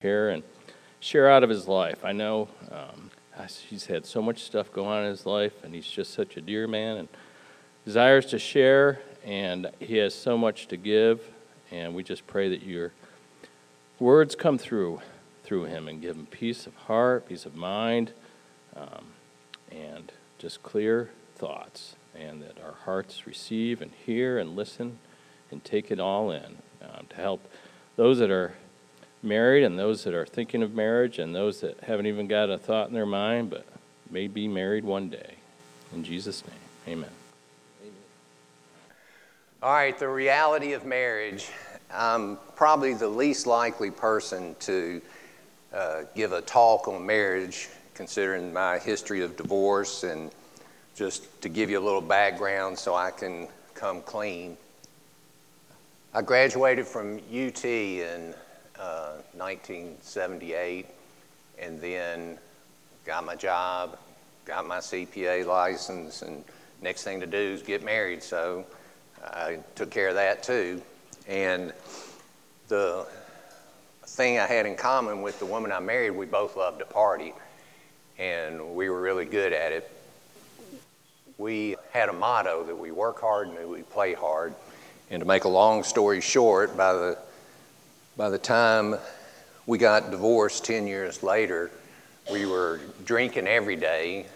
here and share out of his life. I know um, he's had so much stuff go on in his life, and he's just such a dear man and desires to share, and he has so much to give. And we just pray that your words come through through him and give him peace of heart, peace of mind, um, and just clear thoughts, and that our hearts receive and hear and listen and take it all in um, to help those that are married and those that are thinking of marriage and those that haven't even got a thought in their mind but may be married one day. In Jesus' name, amen. All right, the reality of marriage. I'm probably the least likely person to uh, give a talk on marriage, considering my history of divorce, and just to give you a little background so I can come clean. I graduated from UT in 1978, uh, and then got my job, got my CPA license, and next thing to do is get married. So I took care of that too. And the thing I had in common with the woman I married, we both loved to party, and we were really good at it. We had a motto that we work hard and we play hard. And to make a long story short, by the by the time we got divorced 10 years later, we were drinking every day,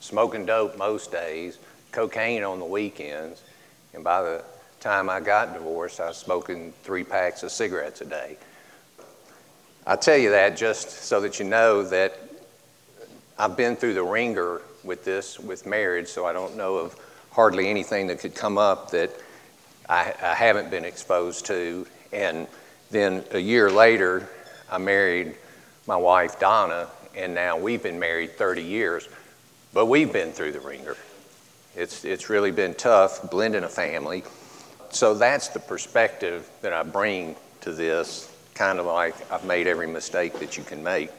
smoking dope most days, cocaine on the weekends, and by the time I got divorced, I was smoking three packs of cigarettes a day. I tell you that just so that you know that I've been through the wringer with this, with marriage, so I don't know of hardly anything that could come up that I, I haven't been exposed to. And then a year later, I married my wife, Donna, and now we've been married 30 years, but we've been through the wringer. It's, it's really been tough blending a family. So that's the perspective that I bring to this, kind of like I've made every mistake that you can make.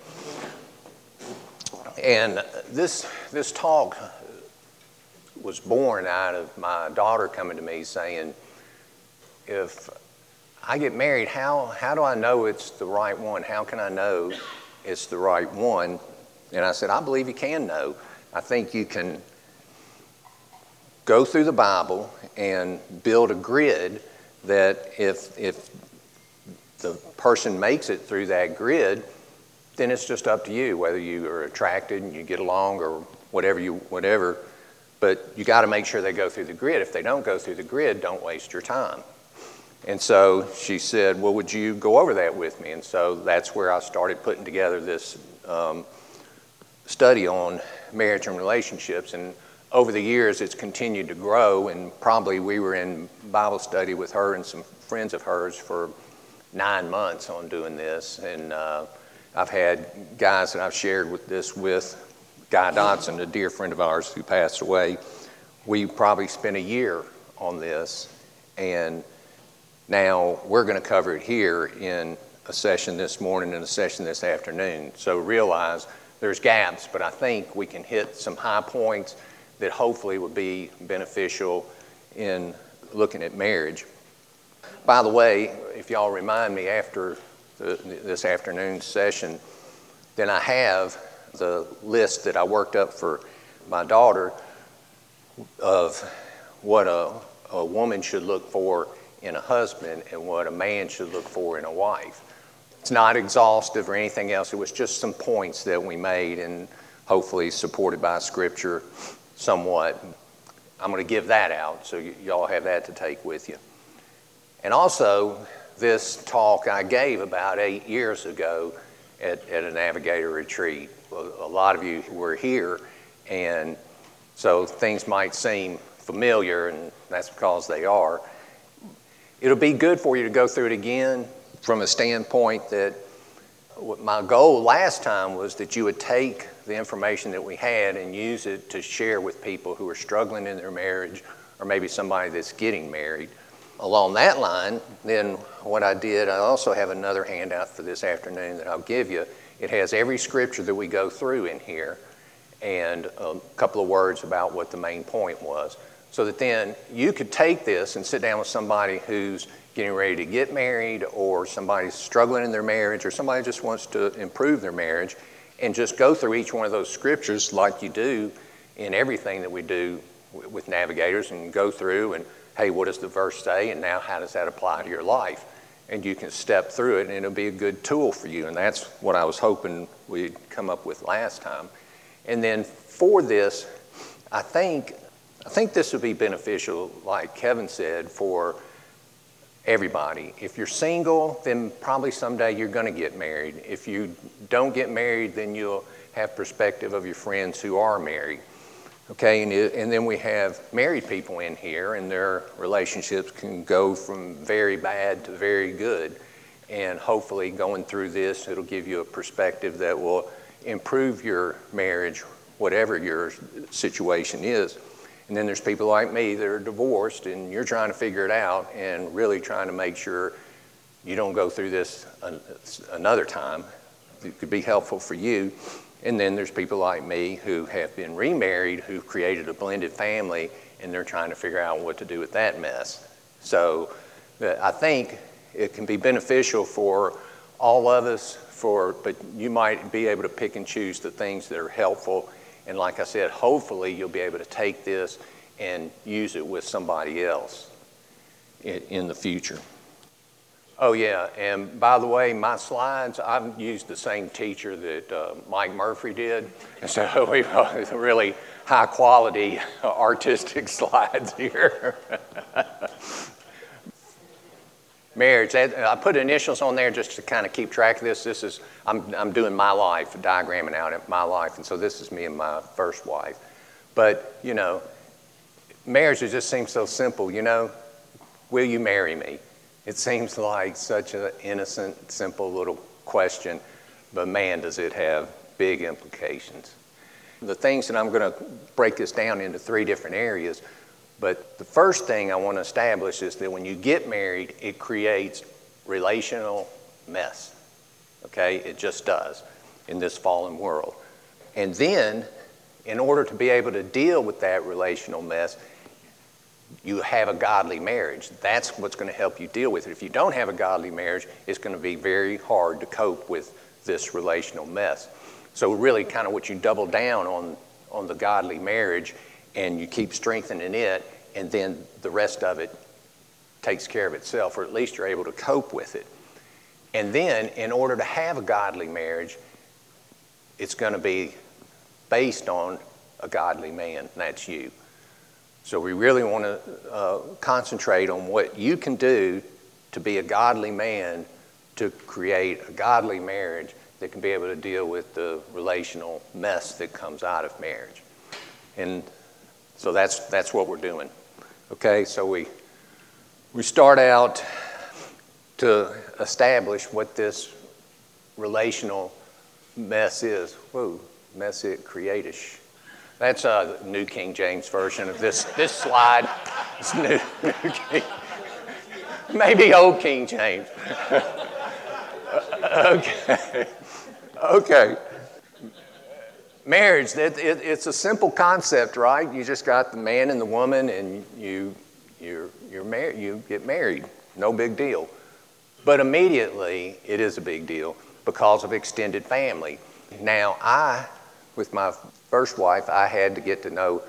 And this, this talk was born out of my daughter coming to me saying, if I get married, how, how do I know it's the right one? How can I know it's the right one? And I said, I believe you can know. I think you can go through the Bible and build a grid that if, if the person makes it through that grid, then it's just up to you whether you are attracted and you get along or whatever you whatever. But you got to make sure they go through the grid. If they don't go through the grid, don't waste your time. And so she said, Well, would you go over that with me? And so that's where I started putting together this um, study on marriage and relationships. And over the years, it's continued to grow. And probably we were in Bible study with her and some friends of hers for nine months on doing this. And uh, I've had guys that I've shared with this with, Guy Dodson, a dear friend of ours who passed away. We probably spent a year on this. And now, we're going to cover it here in a session this morning and a session this afternoon. So realize there's gaps, but I think we can hit some high points that hopefully would be beneficial in looking at marriage. By the way, if y'all remind me after the, this afternoon's session, then I have the list that I worked up for my daughter of what a, a woman should look for in a husband and what a man should look for in a wife. It's not exhaustive or anything else. It was just some points that we made and hopefully supported by scripture somewhat. I'm going to give that out so y'all have that to take with you. And also, this talk I gave about eight years ago at, at a navigator retreat. A lot of you were here, and so things might seem familiar, and that's because they are. It'll be good for you to go through it again from a standpoint that my goal last time was that you would take the information that we had and use it to share with people who are struggling in their marriage or maybe somebody that's getting married. Along that line, then what I did, I also have another handout for this afternoon that I'll give you. It has every scripture that we go through in here and a couple of words about what the main point was. So that then you could take this and sit down with somebody who's getting ready to get married or somebody's struggling in their marriage or somebody just wants to improve their marriage and just go through each one of those scriptures like you do in everything that we do with navigators and go through and hey what does the verse say? And now how does that apply to your life? And you can step through it and it'll be a good tool for you. And that's what i was hoping we'd come up with last time. And then for this i think I think this would be beneficial, like Kevin said, for everybody. If you're single, then probably someday you're going to get married. If you don't get married, then you'll have perspective of your friends who are married. Okay, and, it, and then we have married people in here, and their relationships can go from very bad to very good. And hopefully, going through this, it'll give you a perspective that will improve your marriage, whatever your situation is. And then there's people like me that are divorced and you're trying to figure it out and really trying to make sure you don't go through this another time. It could be helpful for you. And then there's people like me who have been remarried, who've created a blended family, and they're trying to figure out what to do with that mess. So uh, I think it can be beneficial for all of us, for, but you might be able to pick and choose the things that are helpful and like I said, hopefully you'll be able to take this and use it with somebody else in, the future. Oh, yeah, and by the way, my slides, I've used the same teacher that uh, Mike Murphy did. And so we've got really high quality artistic slides here. Marriage. I put initials on there just to kind of keep track of this. This is, I'm, I'm doing my life, diagramming out my life, and so this is me and my first wife. But, you know, marriage just seems so simple, you know. Will you marry me? It seems like such an innocent, simple little question, but man, does it have big implications. The things that I'm going to break this down into three different areas but the first thing I want to establish is that when you get married, it creates relational mess. Okay? It just does in this fallen world. And then, in order to be able to deal with that relational mess, you have a godly marriage. That's what's going to help you deal with it. If you don't have a godly marriage, it's going to be very hard to cope with this relational mess. So, really, kind of what you double down on, on the godly marriage and you keep strengthening it, and then the rest of it takes care of itself, or at least you're able to cope with it. And then, in order to have a godly marriage, it's going to be based on a godly man, and that's you. So, we really want to uh, concentrate on what you can do to be a godly man to create a godly marriage that can be able to deal with the relational mess that comes out of marriage. And so that's, that's what we're doing. Okay, so we, we start out to establish what this relational mess is. Whoa, mess it creatish. That's a New King James version of this, this slide. It's new, new King. Maybe Old King James. okay. Okay marriage, it, it, it's a simple concept, right? You just got the man and the woman, and you, you're, you're married, you get married. No big deal. But immediately, it is a big deal because of extended family. Now, I, with my first wife, I had to get to know,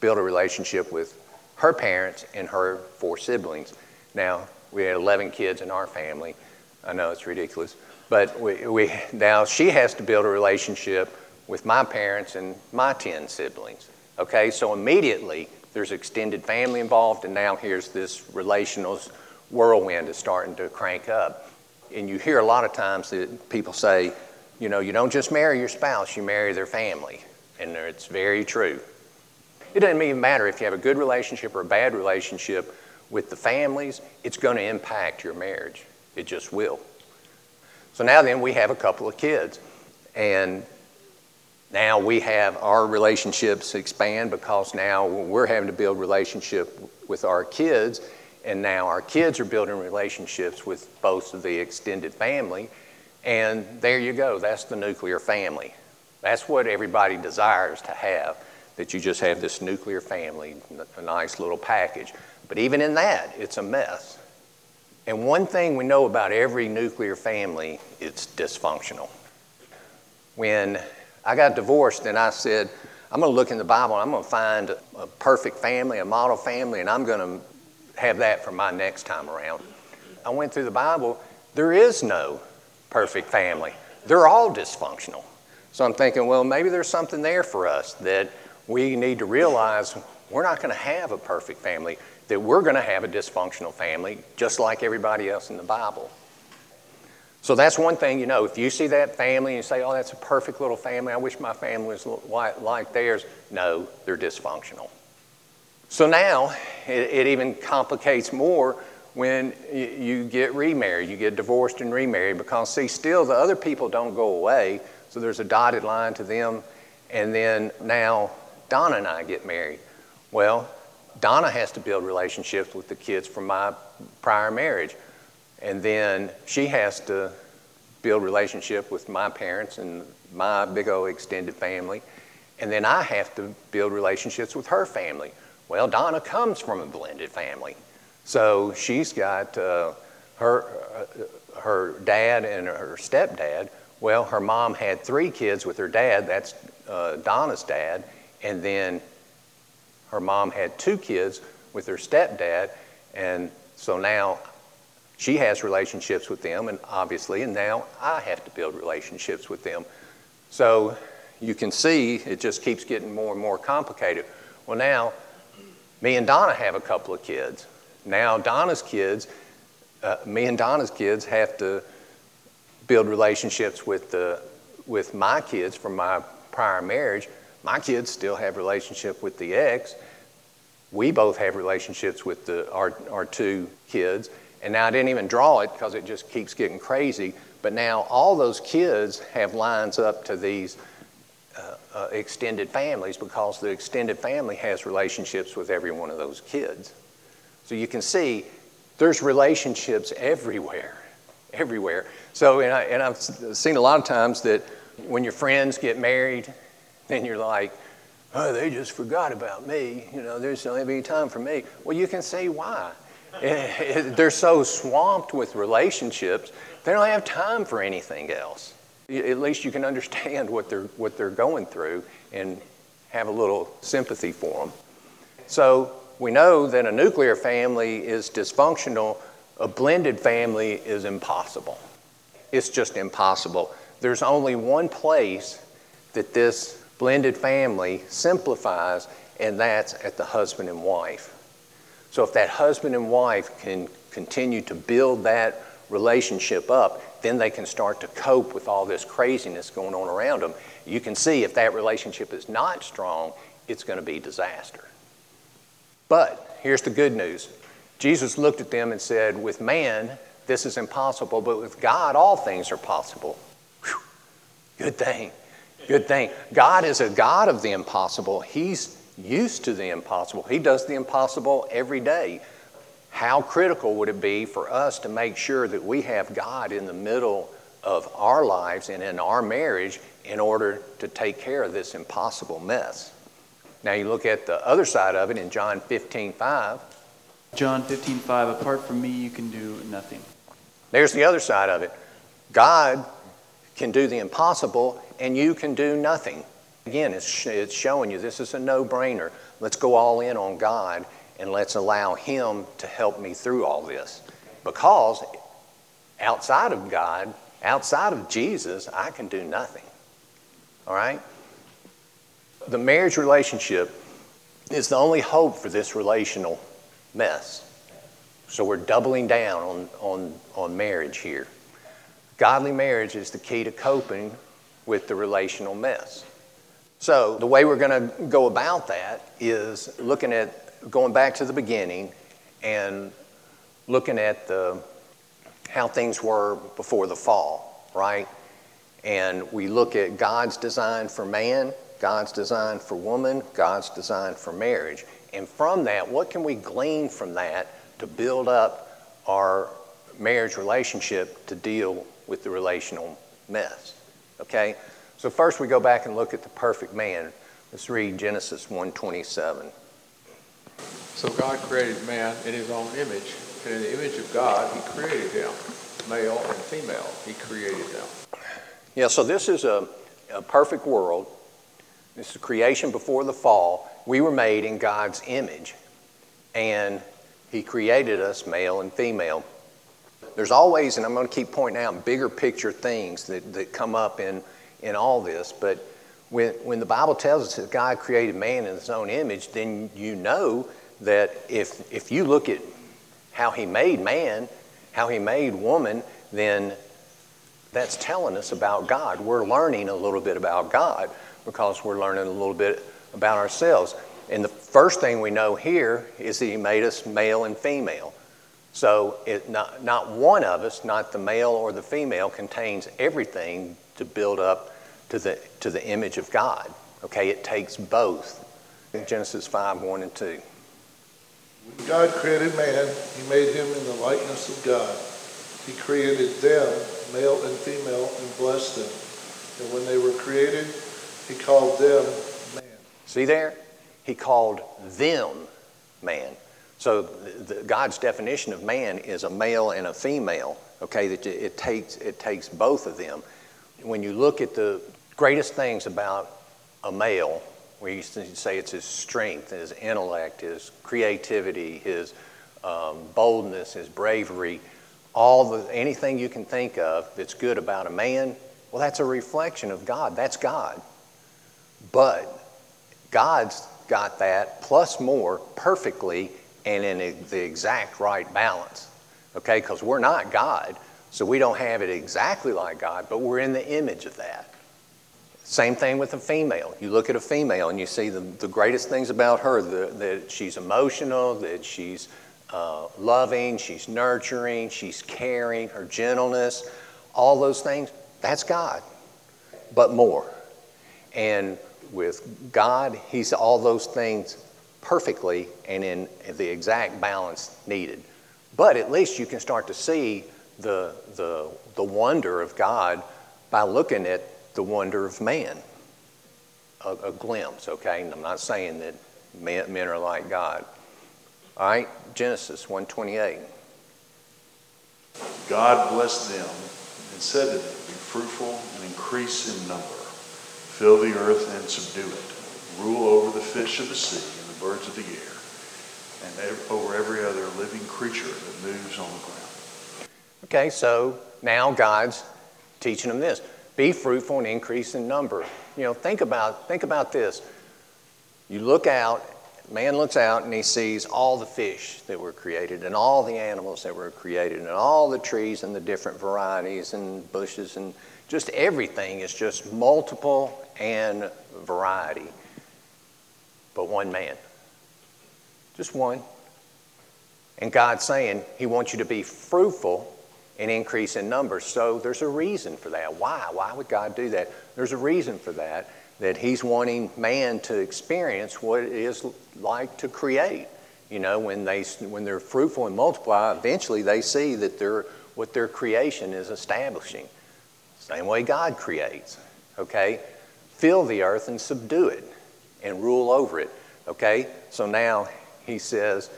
build a relationship with her parents and her four siblings. Now, we had 11 kids in our family. I know it's ridiculous. But we, we, now she has to build a relationship with my parents and my 10 siblings. Okay, so immediately there's extended family involved, and now here's this relational whirlwind is starting to crank up. And you hear a lot of times that people say, you know, you don't just marry your spouse, you marry their family. And it's very true. It doesn't even matter if you have a good relationship or a bad relationship with the families, it's going to impact your marriage. It just will. So now then, we have a couple of kids. And now we have our relationships expand because now we're having to build relationship with our kids and now our kids are building relationships with both of the extended family and there you go that's the nuclear family that's what everybody desires to have that you just have this nuclear family, a nice little package. But even in that, it's a mess. And one thing we know about every nuclear family, it's dysfunctional. When I got divorced and I said, I'm going to look in the Bible and I'm going to find a perfect family, a model family, and I'm going to have that for my next time around. I went through the Bible, there is no perfect family. They're all dysfunctional. So I'm thinking, well, maybe there's something there for us that we need to realize we're not going to have a perfect family, that we're going to have a dysfunctional family just like everybody else in the Bible. So that's one thing you know. If you see that family and you say, oh, that's a perfect little family, I wish my family was like theirs, no, they're dysfunctional. So now it, it even complicates more when you get remarried, you get divorced and remarried, because see, still the other people don't go away, so there's a dotted line to them, and then now Donna and I get married. Well, Donna has to build relationships with the kids from my prior marriage. And then she has to build relationship with my parents and my big old extended family. And then I have to build relationships with her family. Well, Donna comes from a blended family. So she's got uh, her, uh, her dad and her stepdad. Well, her mom had three kids with her dad. That's uh, Donna's dad. And then her mom had two kids with her stepdad. And so now she has relationships with them, and obviously, and now I have to build relationships with them. So you can see it just keeps getting more and more complicated. Well, now me and Donna have a couple of kids. Now Donna's kids, uh, me and Donna's kids have to build relationships with the with my kids from my prior marriage. My kids still have relationship with the ex. We both have relationships with the, our, our two kids and now I didn't even draw it because it just keeps getting crazy. But now all those kids have lines up to these uh, uh, extended families because the extended family has relationships with every one of those kids. So you can see there's relationships everywhere, everywhere. So, and, I, and I've seen a lot of times that when your friends get married, then you're like, oh, they just forgot about me. You know, there's not any time for me. Well, you can see why they're so swamped with relationships, they don't have time for anything else. At least you can understand what they're, what they're going through and have a little sympathy for them. So we know that a nuclear family is dysfunctional, a blended family is impossible. It's just impossible. There's only one place that this blended family simplifies, and that's at the husband and wife. So if that husband and wife can continue to build that relationship up, then they can start to cope with all this craziness going on around them. You can see if that relationship is not strong, it's going to be disaster. But here's the good news Jesus looked at them and said, With man, this is impossible, but with God, all things are possible. Whew. Good thing. Good thing. God is a God of the impossible. He's used to the impossible. He does the impossible every day. How critical would it be for us to make sure that we have God in the middle of our lives and in our marriage in order to take care of this impossible mess? Now you look at the other side of it in John 15 5. John 15 5, apart from me, you can do nothing. There's the other side of it. God can do the impossible, and you can do nothing. Again, it's, it's showing you this is a no brainer. Let's go all in on God and let's allow Him to help me through all this. Because outside of God, outside of Jesus, I can do nothing. All right? The marriage relationship is the only hope for this relational mess. So we're doubling down on, on, on marriage here. Godly marriage is the key to coping with the relational mess. So, the way we're going to go about that is looking at going back to the beginning and looking at the, how things were before the fall, right? And we look at God's design for man, God's design for woman, God's design for marriage. And from that, what can we glean from that to build up our marriage relationship to deal with the relational mess? Okay? So, first we go back and look at the perfect man. Let's read Genesis 1:27. So God created man in his own image, and in the image of God he created him, male and female. He created them. Yeah, so this is a, a perfect world. This is creation before the fall. We were made in God's image, and He created us male and female. There's always, and I'm going to keep pointing out bigger picture things that, that come up in, in all this, but when, when the Bible tells us that God created man in His own image, then you know that if, if you look at how He made man, how He made woman, then that's telling us about God. We're learning a little bit about God because we're learning a little bit about ourselves. And the first thing we know here is that He made us male and female. So it, not, not one of us, not the male or the female, contains everything to build up to the, to the image of God. Okay, it takes both. In Genesis 5 1 and 2. When God created man, he made him in the likeness of God. He created them, male and female, and blessed them. And when they were created, he called them man. See there? He called them man. So the, the, God's definition of man is a male and a female. Okay, that it takes it takes both of them. When you look at the greatest things about a male, we used to say it's his strength, his intellect, his creativity, his um, boldness, his bravery, all the anything you can think of that's good about a man. Well, that's a reflection of God. That's God. But God's got that plus more perfectly and in the exact right balance. Okay, because we're not God, so we don't have it exactly like God, but we're in the image of that. Same thing with a female. You look at a female and you see the, the greatest things about her the, that she's emotional, that she's uh, loving, she's nurturing, she's caring, her gentleness, all those things. That's God, but more. And with God, He's all those things perfectly and in the exact balance needed. But at least you can start to see the, the, the wonder of God by looking at the wonder of man. A, a glimpse, okay? And I'm not saying that men, men are like God. All right, Genesis 1:28. God blessed them and said to them, Be fruitful and increase in number, fill the earth and subdue it, rule over the fish of the sea and the birds of the air, and over every other living creature that moves on the ground. Okay, so now God's teaching them this be fruitful and increase in number. You know, think about, think about this. You look out, man looks out and he sees all the fish that were created and all the animals that were created and all the trees and the different varieties and bushes and just everything is just multiple and variety. But one man. Just one. And God's saying He wants you to be fruitful and increase in numbers. So there's a reason for that. Why? Why would God do that? There's a reason for that, that He's wanting man to experience what it is like to create. You know, when, they, when they're fruitful and multiply, eventually they see that they're, what their creation is establishing. Same way God creates, okay? Fill the earth and subdue it and rule over it, okay? So now He says,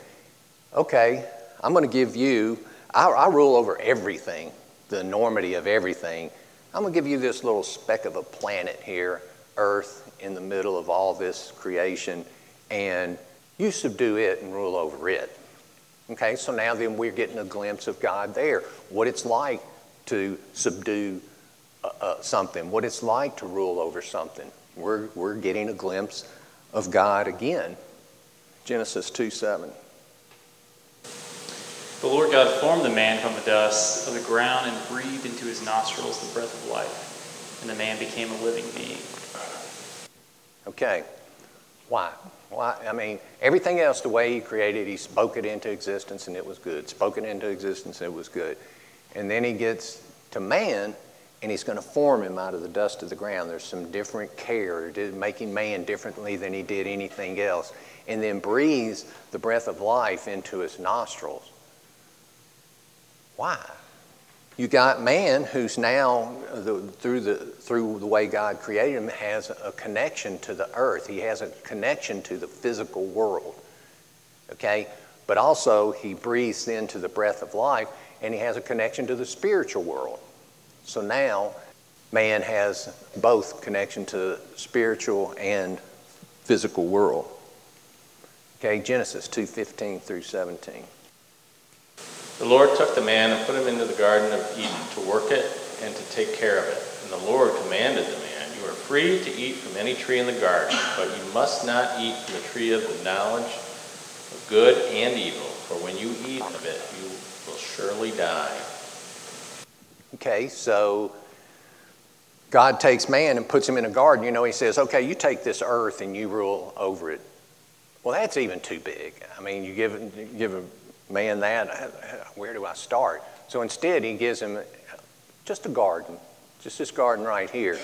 okay, I'm going to give you I, I rule over everything, the enormity of everything. I'm going to give you this little speck of a planet here, Earth, in the middle of all this creation, and you subdue it and rule over it. Okay, so now then we're getting a glimpse of God there, what it's like to subdue uh, uh, something, what it's like to rule over something. We're, we're getting a glimpse of God again. Genesis 2 7. The Lord God formed the man from the dust of the ground and breathed into his nostrils the breath of life, and the man became a living being. Okay. Why? Why? I mean, everything else, the way he created, he spoke it into existence and it was good. Spoke it into existence and it was good. And then he gets to man and he's going to form him out of the dust of the ground. There's some different care, making man differently than he did anything else. And then breathes the breath of life into his nostrils. Why? you got man who's now the, through the through the way God created him has a connection to the earth. He has a connection to the physical world. Okay? But also he breathes into the breath of life and he has a connection to the spiritual world. So now man has both connection to spiritual and physical world. Okay, Genesis 2:15 through 17. The Lord took the man and put him into the Garden of Eden to work it and to take care of it. And the Lord commanded the man, You are free to eat from any tree in the garden, but you must not eat from the tree of the knowledge of good and evil, for when you eat of it, you will surely die. Okay, so God takes man and puts him in a garden. You know, he says, Okay, you take this earth and you rule over it. Well, that's even too big. I mean, you give, you give a man that, uh, where do I start? So instead, he gives him just a garden, just this garden right here.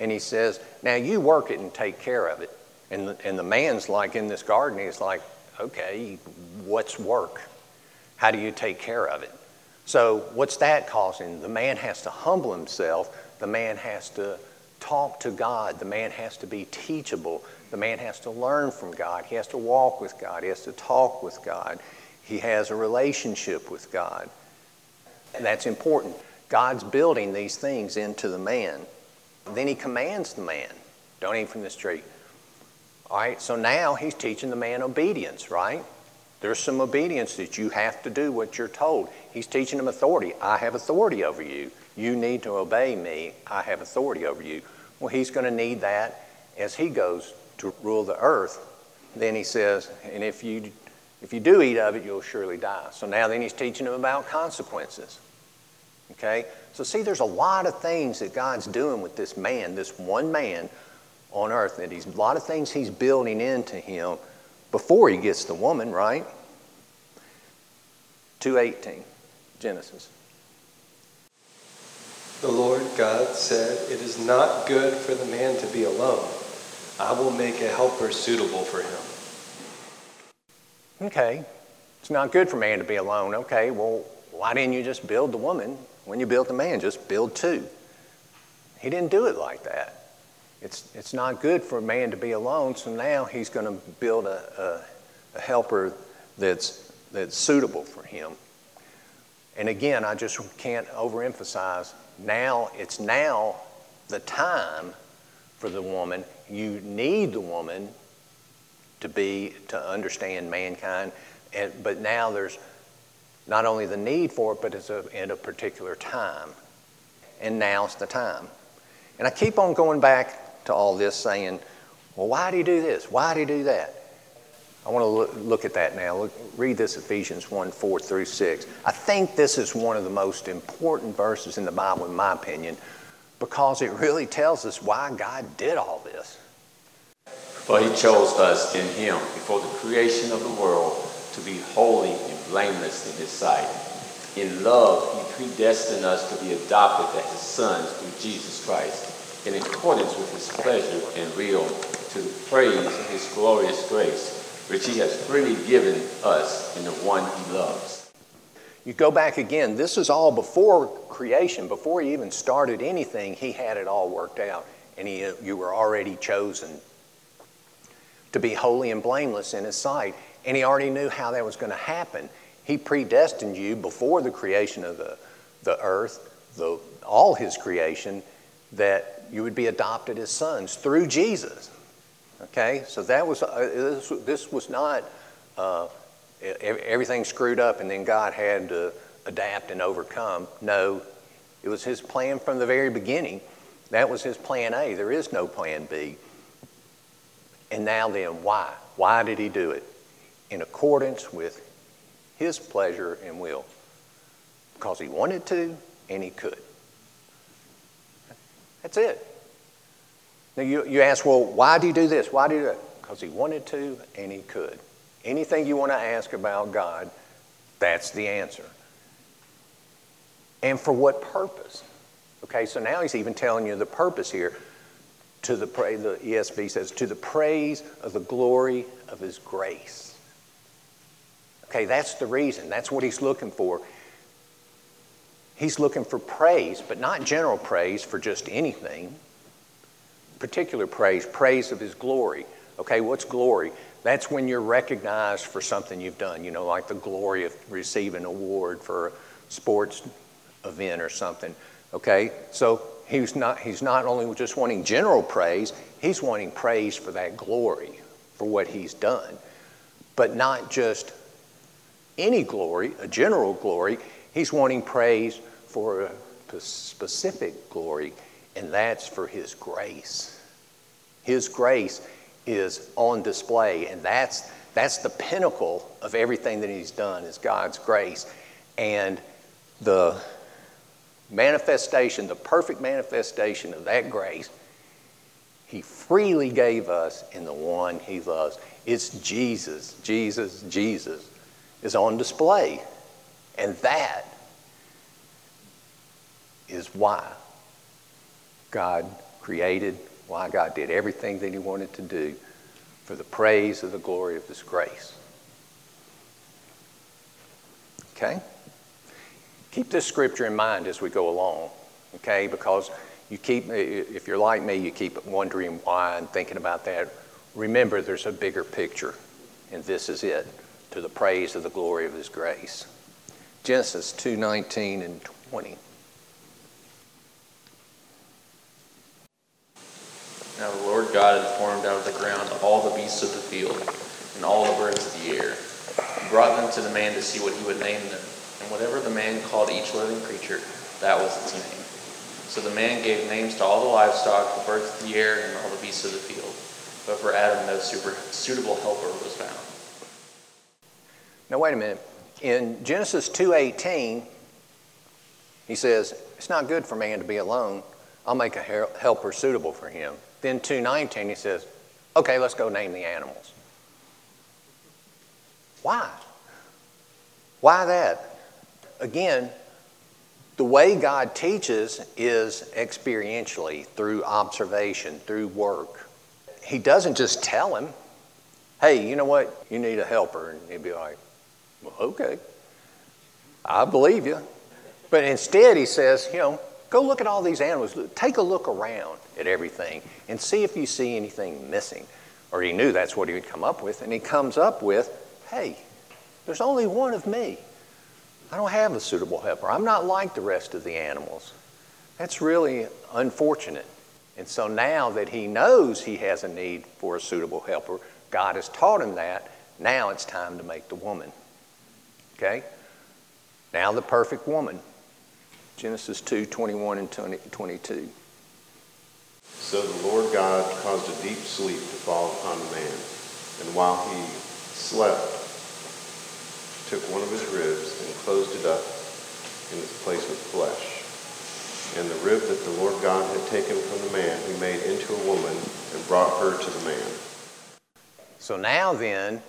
And he says, Now you work it and take care of it. And the, and the man's like in this garden, he's like, Okay, what's work? How do you take care of it? So, what's that causing? The man has to humble himself. The man has to talk to God. The man has to be teachable. The man has to learn from God. He has to walk with God. He has to talk with God. He has a relationship with God. And that's important. God's building these things into the man. Then he commands the man, don't eat from this tree. All right, so now he's teaching the man obedience, right? There's some obedience that you have to do what you're told. He's teaching him authority. I have authority over you. You need to obey me. I have authority over you. Well, he's going to need that as he goes to rule the earth. Then he says, and if you if you do eat of it, you'll surely die. So now then he's teaching them about consequences. Okay? So see, there's a lot of things that God's doing with this man, this one man on earth, that he's a lot of things he's building into him before he gets the woman, right? 218, Genesis. The Lord God said, It is not good for the man to be alone. I will make a helper suitable for him. Okay, it's not good for man to be alone. Okay, well, why didn't you just build the woman when you built the man? Just build two. He didn't do it like that. It's, it's not good for a man to be alone, so now he's going to build a, a, a helper that's, that's suitable for him. And again, I just can't overemphasize now, it's now the time for the woman. You need the woman to be, to understand mankind, and, but now there's not only the need for it, but it's a, in a particular time. And now's the time. And I keep on going back to all this saying, well, why do you do this? Why do you do that? I want to look, look at that now. Look, read this Ephesians 1 4 through 6. I think this is one of the most important verses in the Bible, in my opinion, because it really tells us why God did all this. For he chose us in him before the creation of the world to be holy and blameless in his sight. In love, he predestined us to be adopted as his sons through Jesus Christ in accordance with his pleasure and will, to the praise of his glorious grace, which he has freely given us in the one he loves. You go back again, this is all before creation, before he even started anything, he had it all worked out, and he, you were already chosen to be holy and blameless in his sight. And he already knew how that was going to happen. He predestined you before the creation of the, the earth, the, all his creation, that you would be adopted as sons through Jesus. Okay, so that was uh, this, this, was not uh, everything screwed up and then God had to adapt and overcome. No, it was His plan from the very beginning. That was His plan A. There is no plan B. And now then, why? Why did He do it? In accordance with His pleasure and will. Because He wanted to and He could. That's it. Now you, you ask, well, why do you do this? Why do you do that? Because he wanted to and he could. Anything you want to ask about God, that's the answer. And for what purpose? Okay, so now he's even telling you the purpose here. To the praise, the ESV says, to the praise of the glory of his grace. Okay, that's the reason. That's what he's looking for. He's looking for praise, but not general praise for just anything. Particular praise, praise of His glory. Okay, what's glory? That's when you're recognized for something you've done, you know, like the glory of receiving an award for a sports event or something. Okay, so he's not, he's not only just wanting general praise, he's wanting praise for that glory, for what he's done. But not just any glory, a general glory. He's wanting praise for a specific glory, and that's for His grace. His grace is on display, and that's, that's the pinnacle of everything that He's done, is God's grace. And the manifestation, the perfect manifestation of that grace, He freely gave us in the one He loves. It's Jesus, Jesus, Jesus is on display. And that is why God created, why God did everything that He wanted to do for the praise of the glory of His grace. Okay? Keep this scripture in mind as we go along, okay? Because you keep, if you're like me, you keep wondering why and thinking about that. Remember, there's a bigger picture, and this is it to the praise of the glory of His grace. Genesis 2 19 and 20. Now the Lord God had formed out of the ground all the beasts of the field and all the birds of the air. He brought them to the man to see what he would name them. And whatever the man called each living creature, that was its name. So the man gave names to all the livestock, the birds of the air, and all the beasts of the field. But for Adam no super, suitable helper was found. Now wait a minute. In Genesis 2:18, he says, "It's not good for man to be alone. I'll make a helper suitable for him." Then 2:19 he says, "Okay, let's go name the animals." Why? Why that? Again, the way God teaches is experientially, through observation, through work. He doesn't just tell him, hey, you know what? You need a helper. And he'd be like, well, okay, I believe you. But instead, he says, you know, go look at all these animals. Take a look around at everything and see if you see anything missing. Or he knew that's what he would come up with. And he comes up with, hey, there's only one of me. I don't have a suitable helper. I'm not like the rest of the animals. That's really unfortunate. And so now that he knows he has a need for a suitable helper, God has taught him that. Now it's time to make the woman. Okay? Now the perfect woman. Genesis 2 21 and 20, 22. So the Lord God caused a deep sleep to fall upon the man, and while he slept, took one of his ribs and closed it up in its place with flesh. And the rib that the Lord God had taken from the man, he made into a woman and brought her to the man. So now then,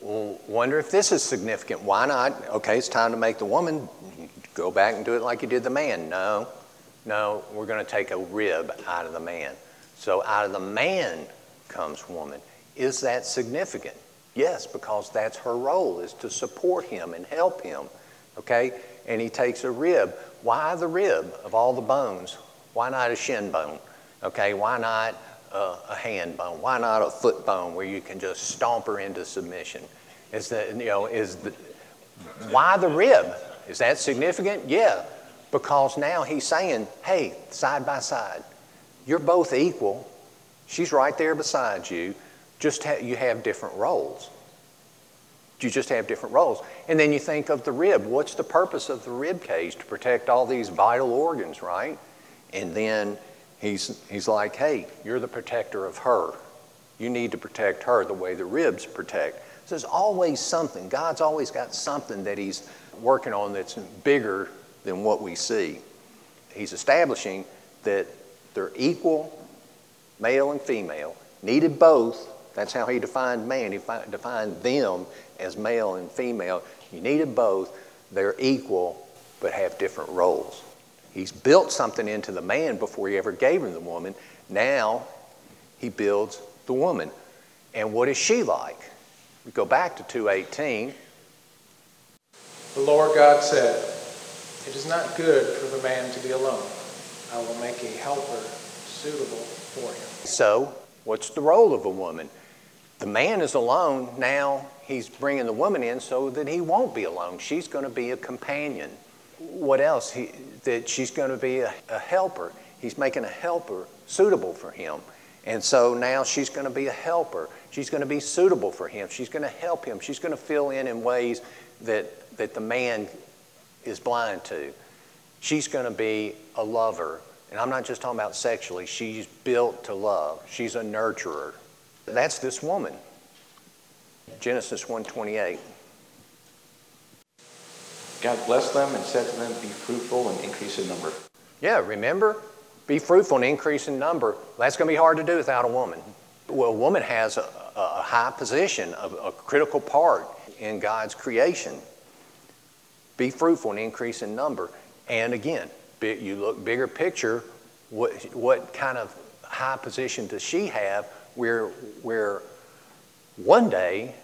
we'll wonder if this is significant. Why not? Okay, it's time to make the woman. Go back and do it like you did the man. No, no, we're going to take a rib out of the man. So out of the man comes woman. Is that significant? Yes, because that's her role, is to support him and help him. Okay? And he takes a rib. Why the rib of all the bones? Why not a shin bone? Okay, why not a, a hand bone? Why not a foot bone where you can just stomp her into submission? Is that, you know, is the, why the rib? Is that significant? Yeah, because now he's saying, hey, side by side, you're both equal. She's right there beside you. Just ha- you have different roles. You just have different roles. And then you think of the rib. What's the purpose of the rib cage? To protect all these vital organs, right? And then he's, he's like, hey, you're the protector of her. You need to protect her the way the ribs protect. So there's always something. God's always got something that he's working on that's bigger than what we see. He's establishing that they're equal, male and female, needed both. That's how he defined man. He defined them as male and female. You needed both. They're equal, but have different roles. He's built something into the man before he ever gave him the woman. Now he builds the woman. And what is she like? We go back to 218. The Lord God said, It is not good for the man to be alone. I will make a helper suitable for him. So, what's the role of a woman? The man is alone. Now he's bringing the woman in so that he won't be alone. She's going to be a companion. What else? He, that she's going to be a, a helper. He's making a helper suitable for him. And so now she's going to be a helper. She's going to be suitable for him. She's going to help him. She's going to fill in in ways that, that the man is blind to. She's going to be a lover. And I'm not just talking about sexually. She's built to love. She's a nurturer. That's this woman. Genesis 1:28. God blessed them and said to them, Be fruitful and increase in number. Yeah, remember? Be fruitful and increase in number. That's going to be hard to do without a woman. Well, a woman has a, a high position, a, a critical part in God's creation. Be fruitful and increase in number. And again, you look bigger picture, what, what kind of high position does she have where, where one day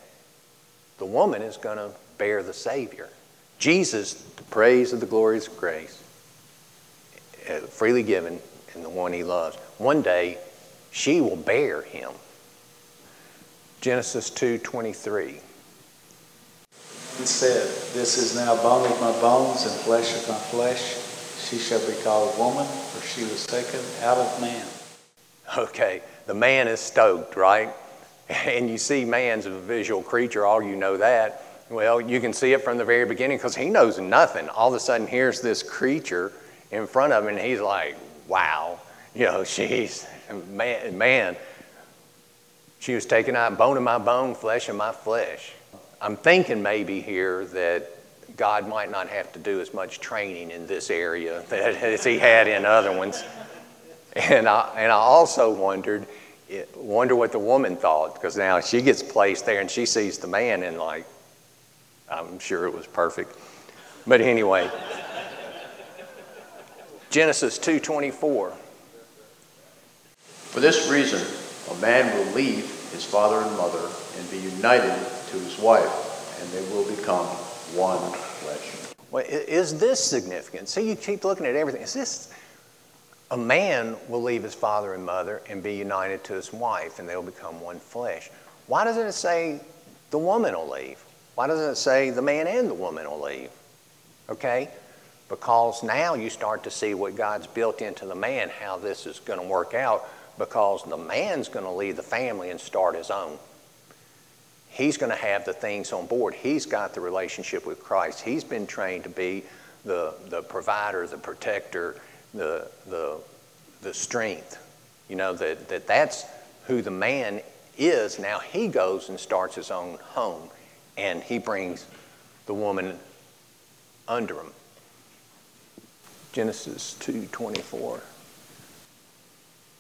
the woman is going to bear the Savior? Jesus, the praise of the glorious grace, uh, freely given and the one he loves. One day she will bear him. Genesis 2:23. He said, This is now bone of my bones and flesh of my flesh. She shall be called woman, for she was taken out of man. Okay, the man is stoked, right? And you see, man's a visual creature, all you know that. Well, you can see it from the very beginning because he knows nothing. All of a sudden, here's this creature in front of him, and he's like, wow, you know, she's, man, man she was taken out, bone of my bone, flesh of my flesh. I'm thinking maybe here that God might not have to do as much training in this area as he had in other ones. And I, and I also wondered, eh, wonder what the woman thought, because now she gets placed there and she sees the man and like, I'm sure it was perfect. But anyway, Genesis 2:24. For this reason, a man will leave his father and mother and be united to his wife, and they will become one flesh. Well, is this significant? See, you keep looking at everything. Is this a man will leave his father and mother and be united to his wife, and they'll become one flesh? Why doesn't it say the woman will leave? Why doesn't it say the man and the woman will leave? Okay? Because now you start to see what God's built into the man, how this is going to work out, because the man's going to leave the family and start his own. He's going to have the things on board. He's got the relationship with Christ. He's been trained to be the, the provider, the protector, the, the, the strength. You know, that, that that's who the man is. Now he goes and starts his own home and he brings the woman under him. Genesis 2:24.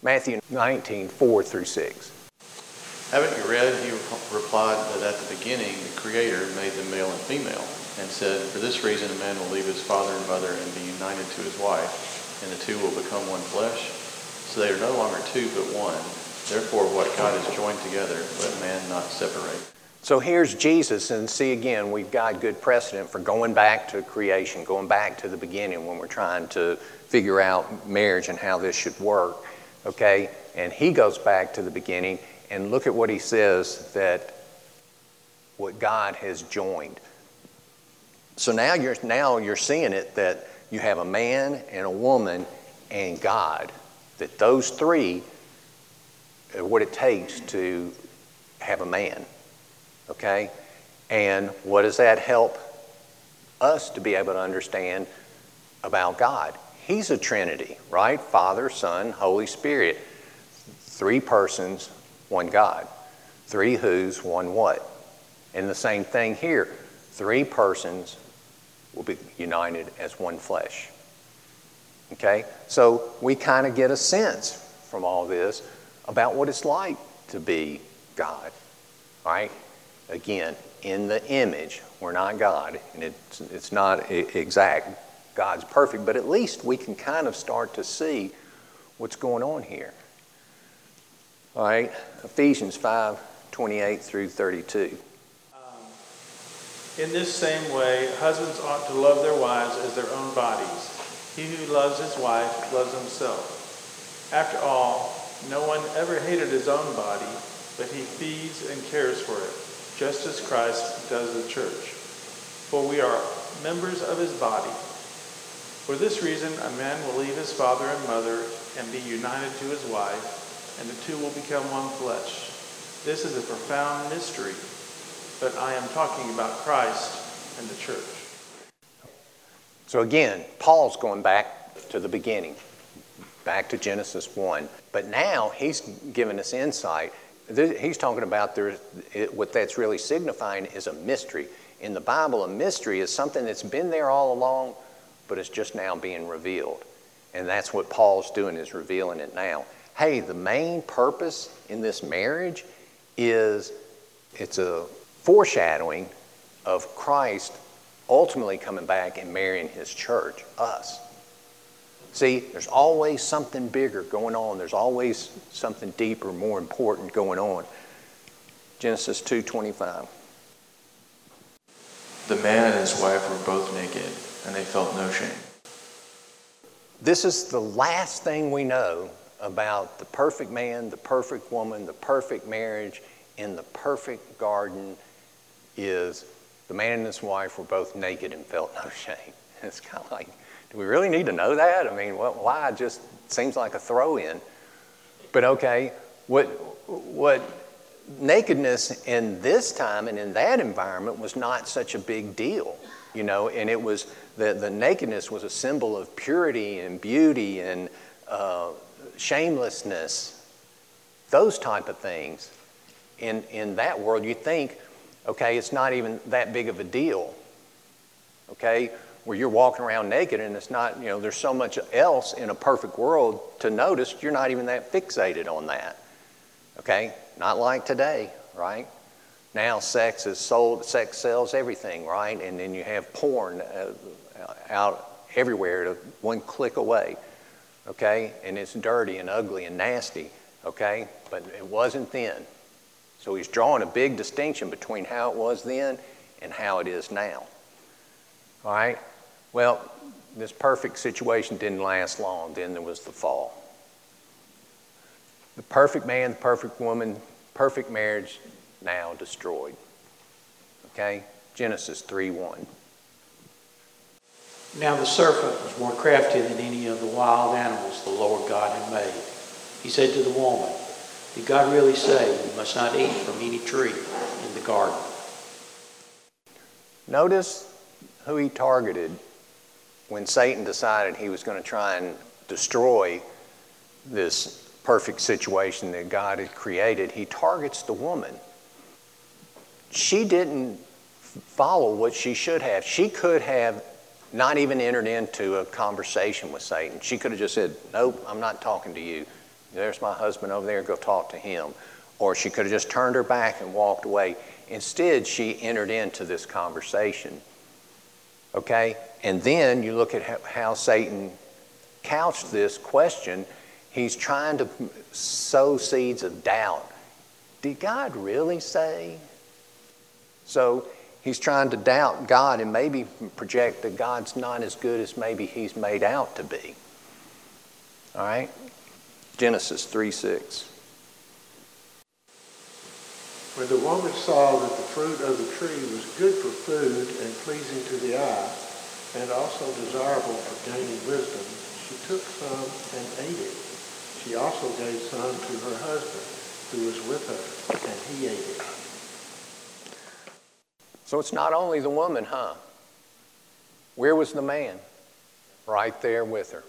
Matthew 19, 4 through 6. Haven't you read? He replied that at the beginning the Creator made them male and female, and said, For this reason a man will leave his father and mother and be united to his wife, and the two will become one flesh. So they are no longer two but one. Therefore, what God has joined together, let man not separate. So here's Jesus, and see again, we've got good precedent for going back to creation, going back to the beginning when we're trying to figure out marriage and how this should work. Okay? And he goes back to the beginning, and look at what he says that what God has joined. So now you're, now you're seeing it that you have a man and a woman and God, that those three are what it takes to have a man. Okay? And what does that help us to be able to understand about God? He's a Trinity, right? Father, Son, Holy Spirit. Three persons, one God. Three who's, one what. And the same thing here. Three persons will be united as one flesh. Okay? So we kind of get a sense from all this about what it's like to be God. All right? Again, in the image, we're not God, and it's, it's not exact. God's perfect, but at least we can kind of start to see what's going on here. All right, Ephesians 5 28 through 32. In this same way, husbands ought to love their wives as their own bodies. He who loves his wife loves himself. After all, no one ever hated his own body, but he feeds and cares for it, just as Christ does the church. For we are members of his body. For this reason, a man will leave his father and mother and be united to his wife, and the two will become one flesh. This is a profound mystery, but I am talking about Christ and the church. So again, Paul's going back to the beginning, back to Genesis 1. But now he's giving us insight. He's talking about there, what that's really signifying is a mystery. In the Bible, a mystery is something that's been there all along, but it's just now being revealed. And that's what Paul's doing, is revealing it now. Hey, the main purpose in this marriage is it's a foreshadowing of Christ ultimately coming back and marrying his church, us. See, there's always something bigger going on. There's always something deeper, more important going on. Genesis 2:25. The man and his wife were both naked, and they felt no shame. This is the last thing we know about the perfect man, the perfect woman, the perfect marriage in the perfect garden is the man and his wife were both naked and felt no shame. It's kind of like, do we really need to know that? I mean, why? It just seems like a throw in. But okay, what, what nakedness in this time and in that environment was not such a big deal, you know, and it was the, the nakedness was a symbol of purity and beauty and uh, shamelessness, those type of things. In, in that world, you think, okay, it's not even that big of a deal, okay, where you're walking around naked and it's not, you know, there's so much else in a perfect world to notice, you're not even that fixated on that, okay? Not like today, right? Now sex is sold, sex sells everything, right? And then you have porn uh, out everywhere, one click away, okay? And it's dirty and ugly and nasty, okay? But it wasn't then. So he's drawing a big distinction between how it was then and how it is now. All right? Well, this perfect situation didn't last long. Then there was the fall. The perfect man, the perfect woman, perfect marriage now destroyed. Okay? Genesis 3 1. Now the serpent was more crafty than any of the wild animals the Lord God had made. He said to the woman, did God really say you must not eat from any tree in the garden? Notice who he targeted when Satan decided he was going to try and destroy this perfect situation that God had created. He targets the woman. She didn't follow what she should have. She could have not even entered into a conversation with Satan. She could have just said, Nope, I'm not talking to you. There's my husband over there, go talk to him. Or she could have just turned her back and walked away. Instead, she entered into this conversation. Okay? And then you look at how Satan couched this question. He's trying to sow seeds of doubt. Did God really say? So he's trying to doubt God and maybe project that God's not as good as maybe he's made out to be. All right? Genesis 3 6. When the woman saw that the fruit of the tree was good for food and pleasing to the eye, and also desirable for gaining wisdom, she took some and ate it. She also gave some to her husband, who was with her, and he ate it. So it's not only the woman, huh? Where was the man? Right there with her.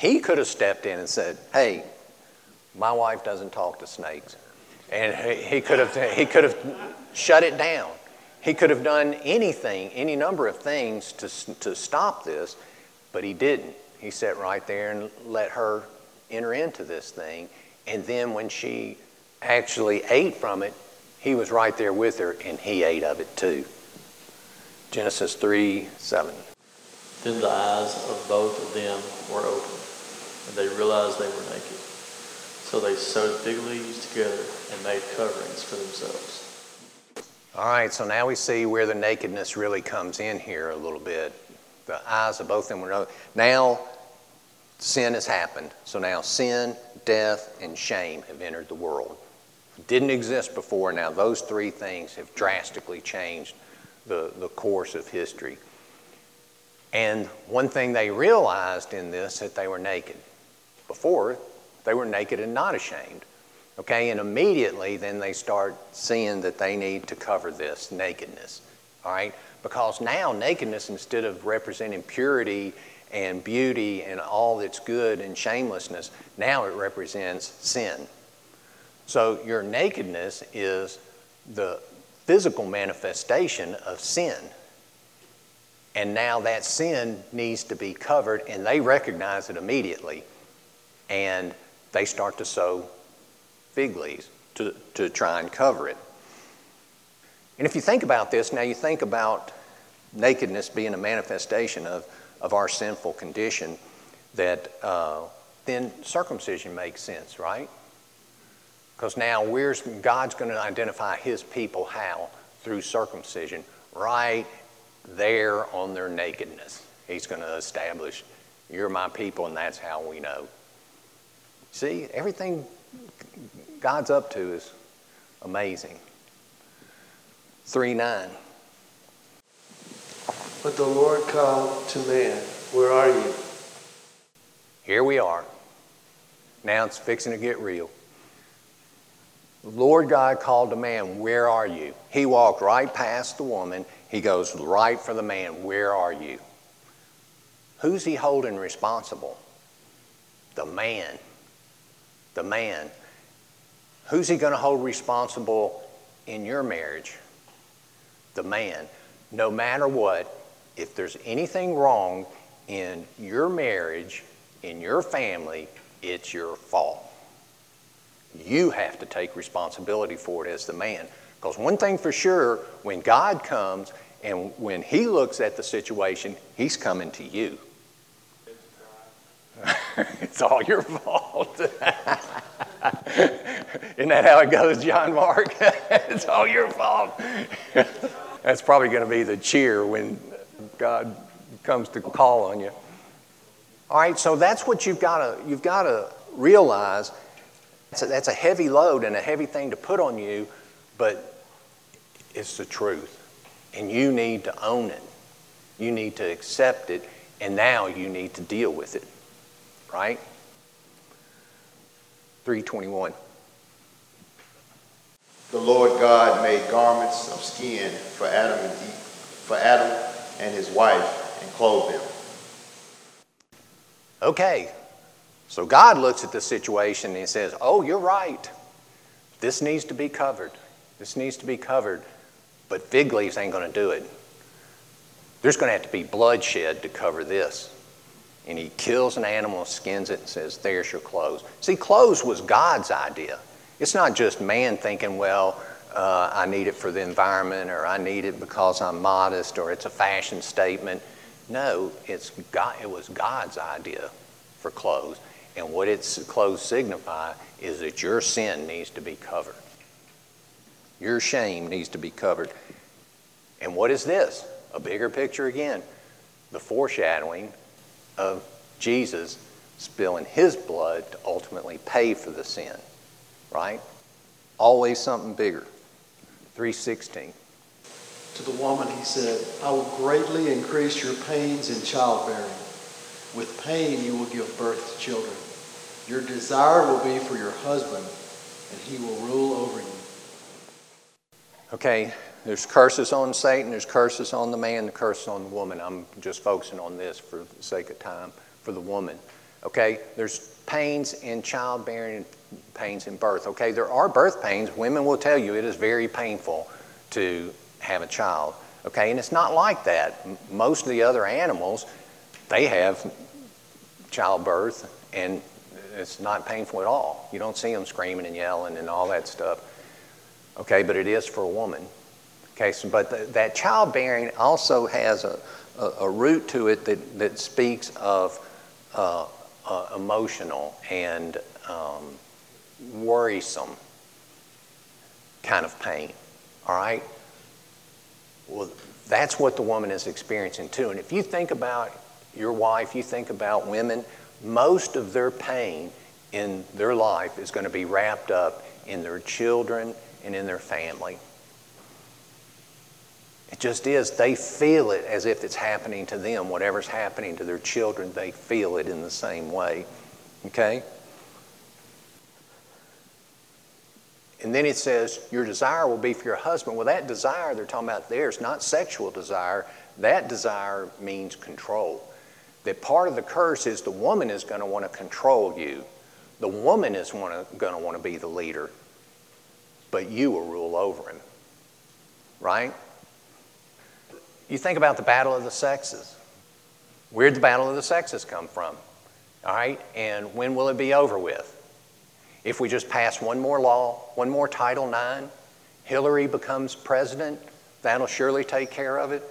He could have stepped in and said, Hey, my wife doesn't talk to snakes. And he could have, he could have shut it down. He could have done anything, any number of things to, to stop this, but he didn't. He sat right there and let her enter into this thing. And then when she actually ate from it, he was right there with her and he ate of it too. Genesis 3 7. Then the eyes of both of them were opened and they realized they were naked. So they sewed fig leaves together and made coverings for themselves. All right, so now we see where the nakedness really comes in here a little bit. The eyes of both of them were now sin has happened. So now sin, death, and shame have entered the world. Didn't exist before. Now those three things have drastically changed the, the course of history. And one thing they realized in this that they were naked. Before, they were naked and not ashamed. Okay, and immediately then they start seeing that they need to cover this nakedness. All right, because now nakedness, instead of representing purity and beauty and all that's good and shamelessness, now it represents sin. So your nakedness is the physical manifestation of sin. And now that sin needs to be covered, and they recognize it immediately. And they start to sew fig leaves to, to try and cover it. And if you think about this, now you think about nakedness being a manifestation of, of our sinful condition, that uh, then circumcision makes sense, right? Because now God's going to identify his people how? Through circumcision, right there on their nakedness. He's going to establish, you're my people, and that's how we know. See, everything God's up to is amazing. 3 9. But the Lord called to man, Where are you? Here we are. Now it's fixing to get real. The Lord God called to man, Where are you? He walked right past the woman. He goes right for the man, Where are you? Who's he holding responsible? The man. The man. Who's he going to hold responsible in your marriage? The man. No matter what, if there's anything wrong in your marriage, in your family, it's your fault. You have to take responsibility for it as the man. Because one thing for sure, when God comes and when He looks at the situation, He's coming to you. it's all your fault. Isn't that how it goes, John Mark? it's all your fault. That's probably going to be the cheer when God comes to call on you. All right, so that's what you've got to you've got to realize. That's a, that's a heavy load and a heavy thing to put on you, but it's the truth, and you need to own it. You need to accept it, and now you need to deal with it. Right? 321. The Lord God made garments of skin for Adam and Eve, for Adam and his wife and clothed them. Okay, so God looks at the situation and he says, Oh, you're right. This needs to be covered. This needs to be covered. But fig leaves ain't going to do it. There's going to have to be bloodshed to cover this. And he kills an animal, skins it, and says, There's your clothes. See, clothes was God's idea. It's not just man thinking, Well, uh, I need it for the environment, or I need it because I'm modest, or it's a fashion statement. No, it's God, it was God's idea for clothes. And what its clothes signify is that your sin needs to be covered. Your shame needs to be covered. And what is this? A bigger picture again. The foreshadowing of Jesus spilling his blood to ultimately pay for the sin. Right? Always something bigger. 316. To the woman, he said, I will greatly increase your pains in childbearing. With pain, you will give birth to children. Your desire will be for your husband, and he will rule over you. Okay, there's curses on Satan, there's curses on the man, the curses on the woman. I'm just focusing on this for the sake of time for the woman. Okay, there's pains in childbearing and pains in birth. Okay, there are birth pains. Women will tell you it is very painful to have a child. Okay, and it's not like that. Most of the other animals, they have childbirth and it's not painful at all. You don't see them screaming and yelling and all that stuff. Okay, but it is for a woman. But the, that childbearing also has a, a, a, root to it that, that speaks of uh, uh, emotional and um, worrisome kind of pain. All right? Well, that's what the woman is experiencing too. And if you think about your wife, you think about women, most of their pain in their life is going to be wrapped up in their children and in their family. It just is. They feel it as if it's happening to them. Whatever's happening to their children, they feel it in the same way. Okay? And then it says, Your desire will be for your husband. Well, that desire they're talking about there is not sexual desire. That desire means control. That part of the curse is the woman is going to want to control you. The woman is going to want to be the leader, but you will rule over him. Right? You think about the battle of the sexes. Where'd the battle of the sexes come from? All right? And when will it be over with? If we just pass one more law, one more Title IX, Hillary becomes president, that'll surely take care of it.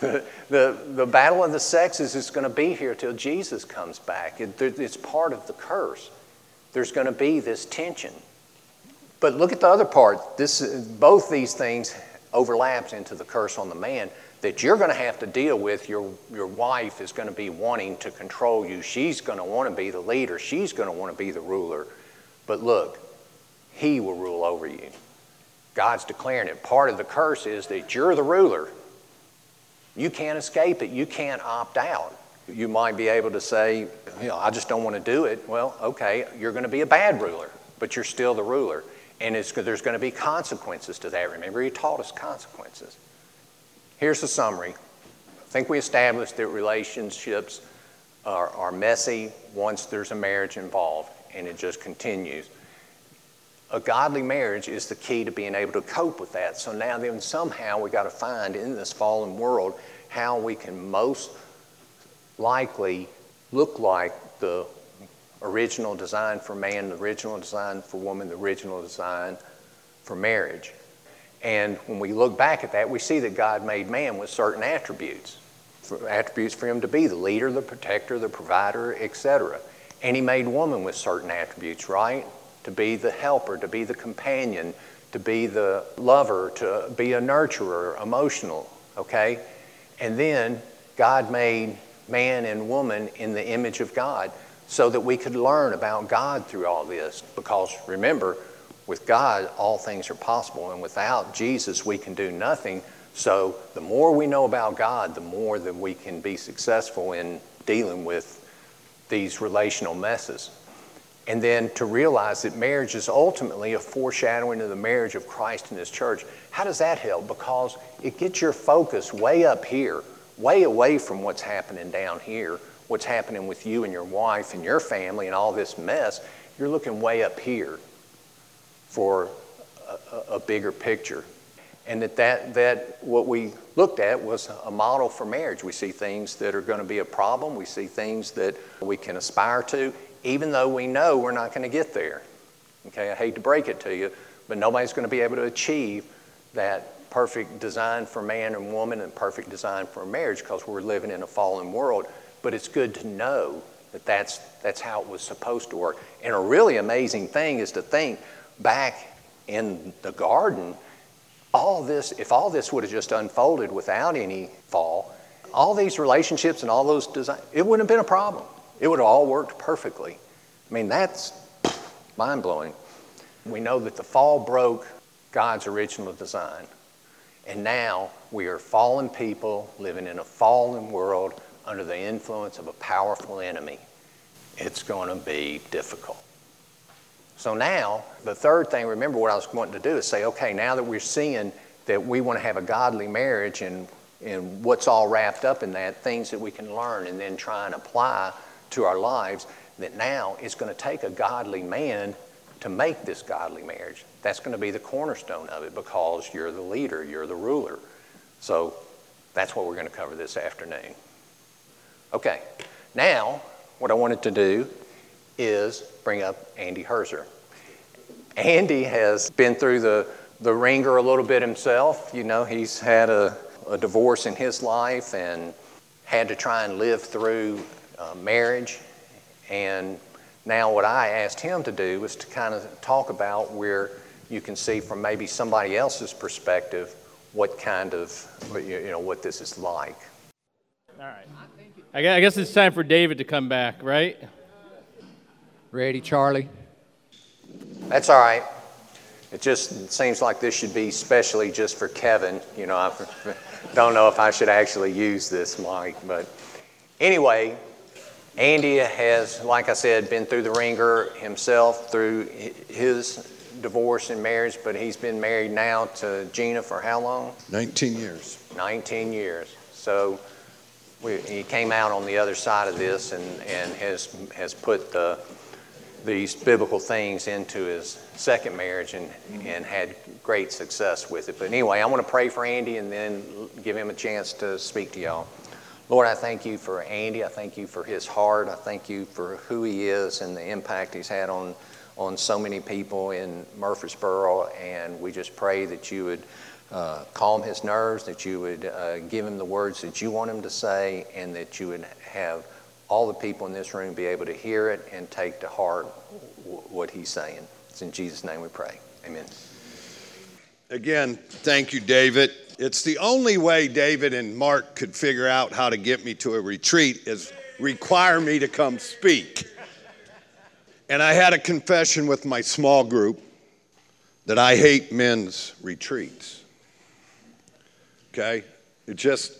the, the, the battle of the sexes is going to be here till Jesus comes back. It, it's part of the curse. There's going to be this tension. But look at the other part. This, both these things overlaps into the curse on the man that you're going to have to deal with. Your, your wife is going to be wanting to control you. She's going to want to be the leader. She's going to want to be the ruler. But look, he will rule over you. God's declaring it. Part of the curse is that you're the ruler. You can't escape it. You can't opt out. You might be able to say, you know, I just don't want to do it. Well, okay, you're going to be a bad ruler, but you're still the ruler. And there's going to be consequences to that. Remember, he taught us consequences. Here's the summary. I think we established that relationships are, are messy once there's a marriage involved, and it just continues. A godly marriage is the key to being able to cope with that. So now then somehow we got to find in this fallen world how we can most likely look like the original design for man, the original design for woman, the original design for marriage. And when we look back at that, we see that God made man with certain attributes attributes for him to be the leader, the protector, the provider, etc. And he made woman with certain attributes, right? To be the helper, to be the companion, to be the lover, to be a nurturer, emotional, okay? And then God made man and woman in the image of God so that we could learn about God through all this. Because remember, with God, all things are possible, and without Jesus, we can do nothing. So, the more we know about God, the more that we can be successful in dealing with these relational messes. And then to realize that marriage is ultimately a foreshadowing of the marriage of Christ and His church. How does that help? Because it gets your focus way up here, way away from what's happening down here, what's happening with you and your wife and your family and all this mess. You're looking way up here for a, a bigger picture. And that, that, that what we looked at was a model for marriage. We see things that are going to be a problem. We see things that we can aspire to, even though we know we're not going to get there. Okay, I hate to break it to you, but nobody's going to be able to achieve that perfect design for man and woman and perfect design for marriage because we're living in a fallen world. But it's good to know that that's, that's how it was supposed to work. And a really amazing thing is to think back in the garden, all this, if all this would have just unfolded without any fall, all these relationships and all those designs, it wouldn't have been a problem. It would have all worked perfectly. I mean, that's mind blowing. We know that the fall broke God's original design. And now we are fallen people living in a fallen world under the influence of a powerful enemy. It's going to be difficult. So now, the third thing, remember what I was wanting to do is say, okay, now that we're seeing that we want to have a godly marriage and, and what's all wrapped up in that, things that we can learn and then try and apply to our lives, that now it's going to take a godly man to make this godly marriage. That's going to be the cornerstone of it because you're the leader, you're the ruler. So that's what we're going to cover this afternoon. Okay, now what I wanted to do is bring up Andy Herzer. Andy has been through the, the wringer a little bit himself. You know, he's had a, a divorce in his life and had to try and live through uh, marriage. And now, what I asked him to do was to kind of talk about where you can see from maybe somebody else's perspective what kind of, you know, what this is like. All right. I guess it's time for David to come back, right? Ready, Charlie? That's all right. It just seems like this should be specially just for Kevin. You know, I don't know if I should actually use this mic, but anyway, Andy has, like I said, been through the wringer himself through his divorce and marriage, but he's been married now to Gina for how long? 19 years. 19 years. So we, he came out on the other side of this and, and has, has put the, these biblical things into his second marriage and, and had great success with it. But anyway, I want to pray for Andy and then give him a chance to speak to y'all. Lord, I thank you for Andy. I thank you for his heart. I thank you for who he is and the impact he's had on, on so many people in Murfreesboro. And we just pray that you would uh, calm his nerves, that you would uh, give him the words that you want him to say, and that you would have all the people in this room be able to hear it and take to heart w- what he's saying. It's in Jesus' name we pray. Amen. Again, thank you, David. It's the only way David and Mark could figure out how to get me to a retreat is require me to come speak. And I had a confession with my small group that I hate men's retreats. Okay? It just,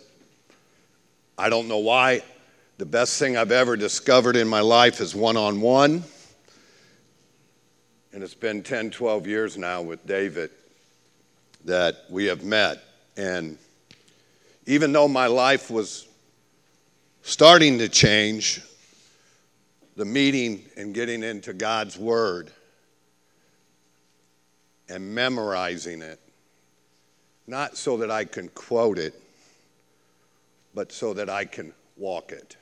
I don't know why. The best thing I've ever discovered in my life is one on one. And it's been 10, 12 years now with David that we have met. And even though my life was starting to change, the meeting and getting into God's Word and memorizing it, not so that I can quote it, but so that I can walk it.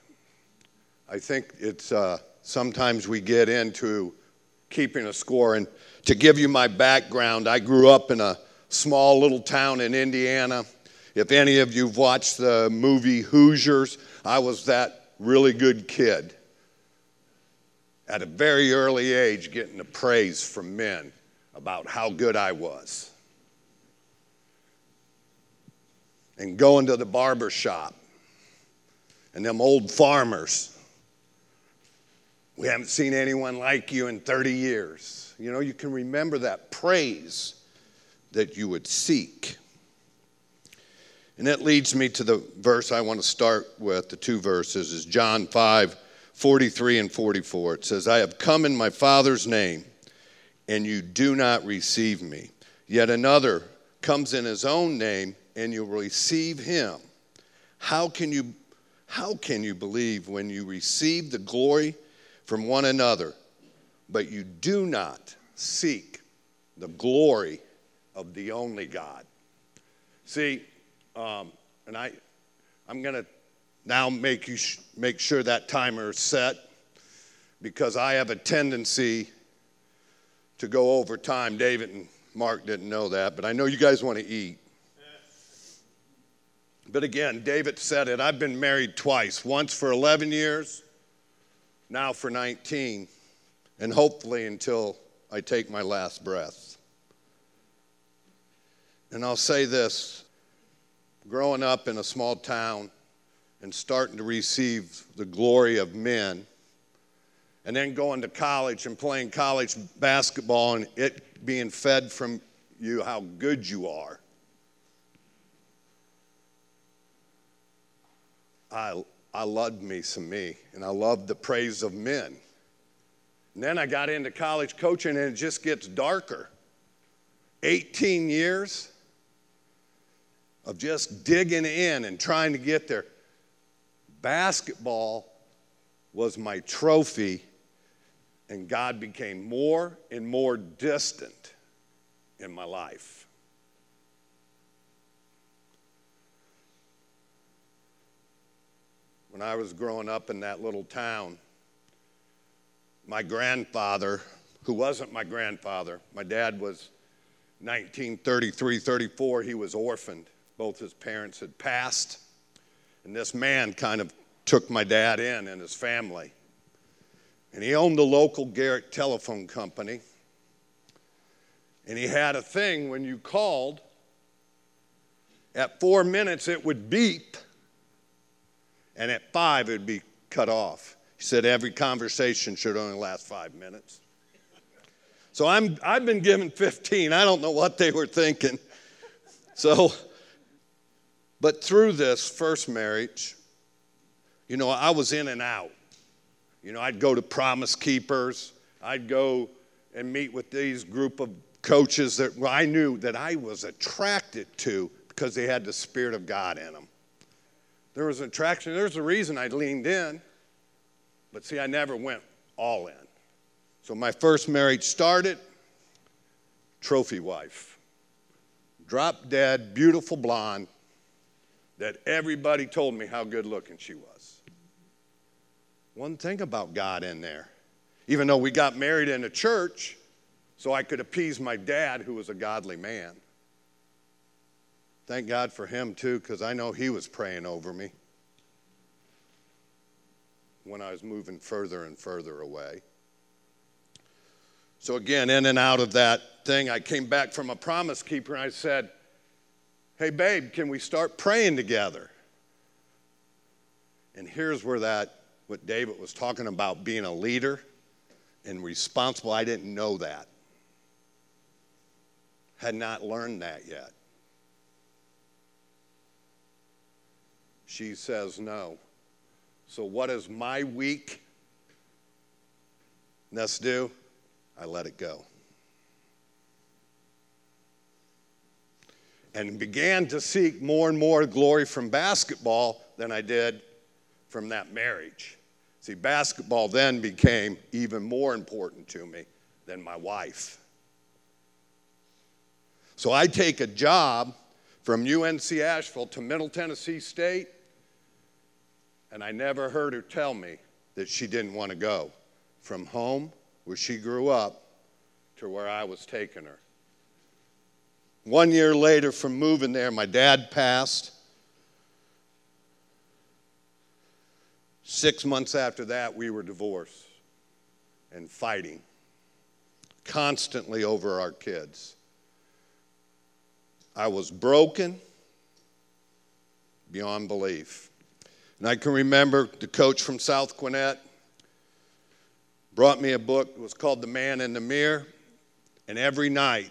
I think it's uh, sometimes we get into keeping a score. And to give you my background, I grew up in a small little town in Indiana. If any of you've watched the movie Hoosiers, I was that really good kid at a very early age getting the praise from men about how good I was. And going to the barber shop and them old farmers. We haven't seen anyone like you in 30 years. You know, you can remember that praise that you would seek. And that leads me to the verse I want to start with, the two verses, is John 5 43 and 44. It says, I have come in my Father's name, and you do not receive me. Yet another comes in his own name, and you'll receive him. How can you, how can you believe when you receive the glory from one another, but you do not seek the glory of the only God? See, um, and I, I'm going to now make you sh- make sure that timer is set because I have a tendency to go over time. David and Mark didn't know that, but I know you guys want to eat. But again, David said it. I've been married twice, once for 11 years, now for 19, and hopefully until I take my last breath. And I'll say this growing up in a small town and starting to receive the glory of men, and then going to college and playing college basketball and it being fed from you how good you are. I, I loved me some me, and I loved the praise of men. And then I got into college coaching, and it just gets darker. 18 years of just digging in and trying to get there. Basketball was my trophy, and God became more and more distant in my life. When I was growing up in that little town, my grandfather, who wasn't my grandfather, my dad was 1933 34, he was orphaned. Both his parents had passed. And this man kind of took my dad in and his family. And he owned the local Garrett telephone company. And he had a thing when you called, At four minutes, it would beep, and at five, it would be cut off. He said every conversation should only last five minutes. So I'm, I've been given 15. I don't know what they were thinking. So, but through this first marriage, you know, I was in and out. You know, I'd go to Promise Keepers, I'd go and meet with these group of coaches that I knew that I was attracted to because they had the Spirit of God in them. There was an attraction, there's a reason I leaned in, but see, I never went all in. So my first marriage started, trophy wife, drop dead, beautiful blonde, that everybody told me how good looking she was. One thing about God in there, even though we got married in a church, so I could appease my dad, who was a godly man. Thank God for him, too, because I know he was praying over me when I was moving further and further away. So, again, in and out of that thing, I came back from a promise keeper and I said, Hey, babe, can we start praying together? And here's where that, what David was talking about being a leader and responsible, I didn't know that. Had not learned that yet. She says no. So, what does my weakness do? I let it go. And began to seek more and more glory from basketball than I did from that marriage. See, basketball then became even more important to me than my wife. So I take a job from UNC Asheville to Middle Tennessee State and I never heard her tell me that she didn't want to go from home, where she grew up, to where I was taking her. One year later, from moving there, my dad passed. Six months after that, we were divorced and fighting constantly over our kids. I was broken beyond belief. And I can remember the coach from South Gwinnett brought me a book. It was called The Man in the Mirror. And every night,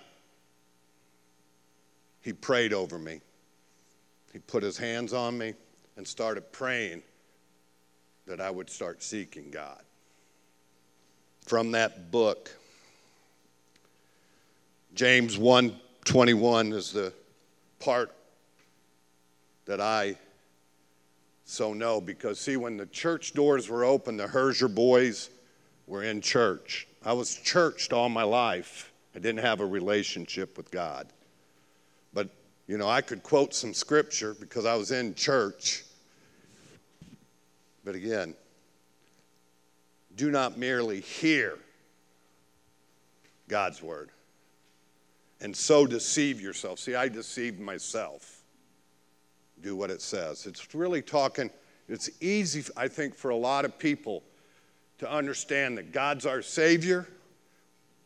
he prayed over me. He put his hands on me and started praying that I would start seeking God. From that book, James 1:21 is the part that I so, no, because see, when the church doors were open, the Herzer boys were in church. I was churched all my life. I didn't have a relationship with God. But, you know, I could quote some scripture because I was in church. But again, do not merely hear God's word and so deceive yourself. See, I deceived myself do what it says. It's really talking, it's easy, I think, for a lot of people to understand that God's our Savior,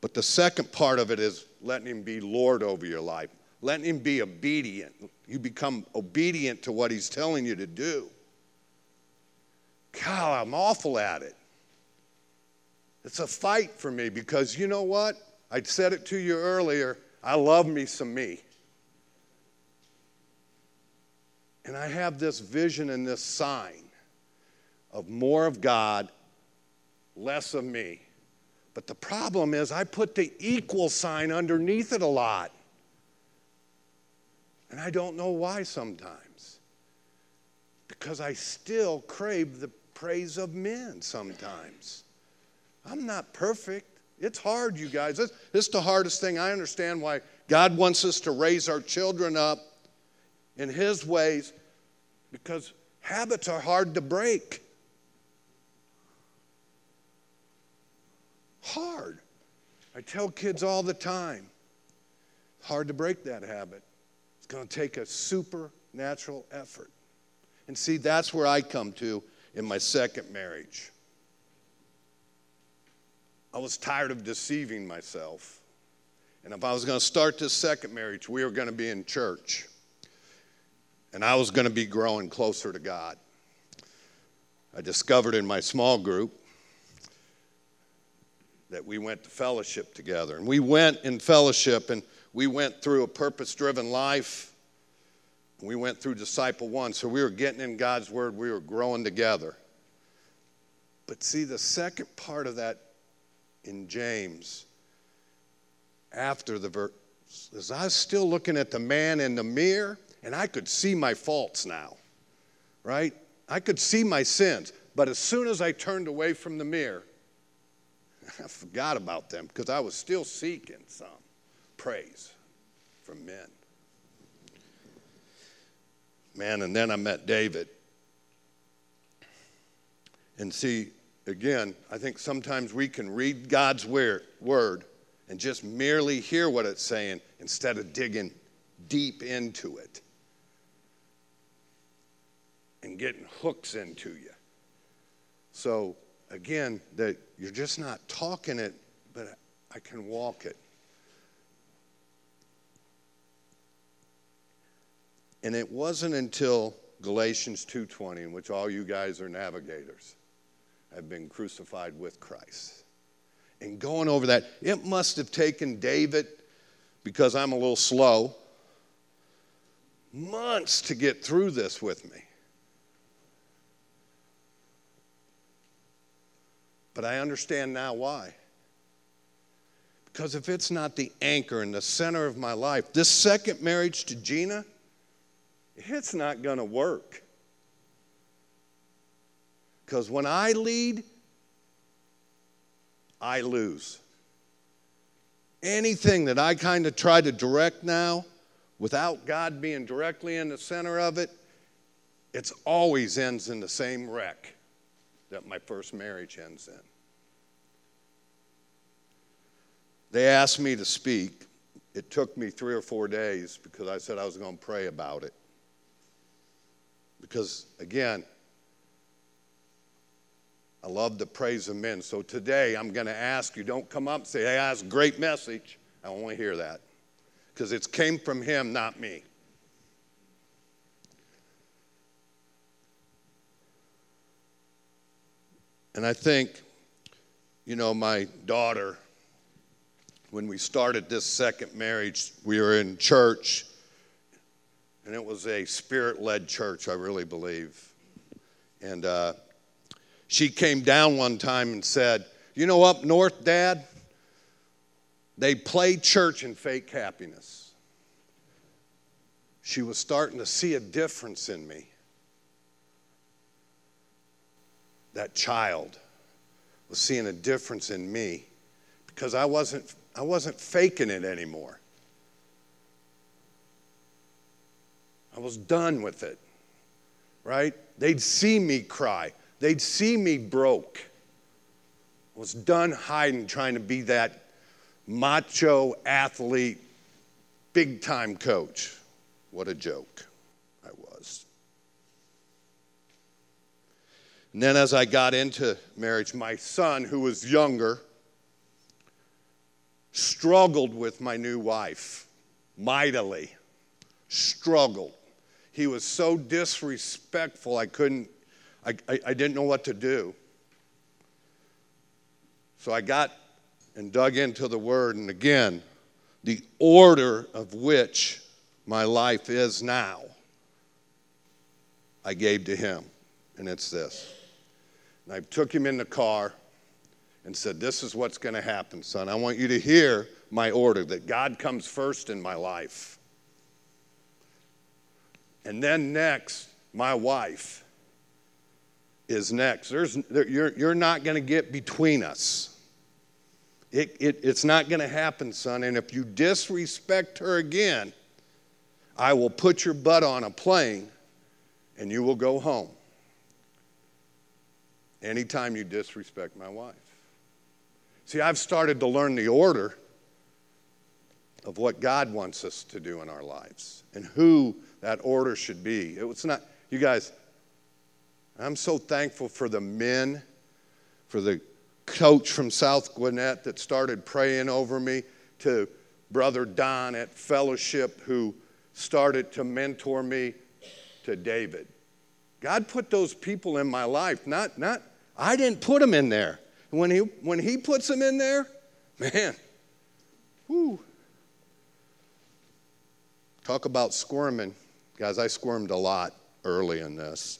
but the second part of it is letting Him be Lord over your life, letting Him be obedient. You become obedient to what He's telling you to do. God, I'm awful at it. It's a fight for me because you know what? I said it to you earlier. I love me some me. And I have this vision and this sign of more of God, less of me. But the problem is, I put the equal sign underneath it a lot. And I don't know why sometimes. Because I still crave the praise of men sometimes. I'm not perfect. It's hard, you guys. This, this is the hardest thing. I understand why God wants us to raise our children up in His ways because habits are hard to break. Hard. I tell kids all the time hard to break that habit. It's going to take a supernatural effort. And see, that's where I come to in my second marriage. I was tired of deceiving myself. And if I was going to start this second marriage, we were going to be in church. And I was going to be growing closer to God. I discovered in my small group that we went to fellowship together. And we went in fellowship and we went through a purpose driven life. We went through Disciple One. So we were getting in God's Word, we were growing together. But see, the second part of that in James, after the verse, is I was still looking at the man in the mirror and I could see my faults now, right? I could see my sins. But as soon as I turned away from the mirror, I forgot about them because I was still seeking some praise from men. Man, and then I met David. And see, again, I think sometimes we can read God's word and just merely hear what it's saying instead of digging deep into it and getting hooks into you. So, again, that you're just not talking it, but I can walk it. And it wasn't until Galatians 2:20 in which all you guys are navigators have been crucified with Christ. And going over that, it must have taken David because I'm a little slow months to get through this with me. But I understand now why. Because if it's not the anchor and the center of my life, this second marriage to Gina, it's not going to work. Because when I lead, I lose. Anything that I kind of try to direct now, without God being directly in the center of it, it always ends in the same wreck that my first marriage ends in. They asked me to speak. It took me three or four days because I said I was going to pray about it. Because, again, I love the praise of men. So today I'm going to ask you don't come up and say, hey, that's a great message. I want to hear that. Because it came from him, not me. And I think, you know, my daughter, when we started this second marriage, we were in church, and it was a spirit led church, I really believe. And uh, she came down one time and said, You know, up north, Dad, they play church and fake happiness. She was starting to see a difference in me. That child was seeing a difference in me because I wasn't, I wasn't faking it anymore. I was done with it, right? They'd see me cry, they'd see me broke. I was done hiding, trying to be that macho athlete, big time coach. What a joke. And then as I got into marriage, my son, who was younger, struggled with my new wife mightily. Struggled. He was so disrespectful, I couldn't, I, I, I didn't know what to do. So I got and dug into the word, and again, the order of which my life is now, I gave to him. And it's this and I took him in the car and said, This is what's going to happen, son. I want you to hear my order that God comes first in my life. And then next, my wife is next. There's, there, you're, you're not going to get between us. It, it, it's not going to happen, son. And if you disrespect her again, I will put your butt on a plane and you will go home anytime you disrespect my wife. See, I've started to learn the order of what God wants us to do in our lives and who that order should be. It's not, you guys, I'm so thankful for the men, for the coach from South Gwinnett that started praying over me, to Brother Don at Fellowship who started to mentor me to David. God put those people in my life, not, not, I didn't put them in there. When he, when he puts them in there, man, whoo. Talk about squirming. Guys, I squirmed a lot early in this.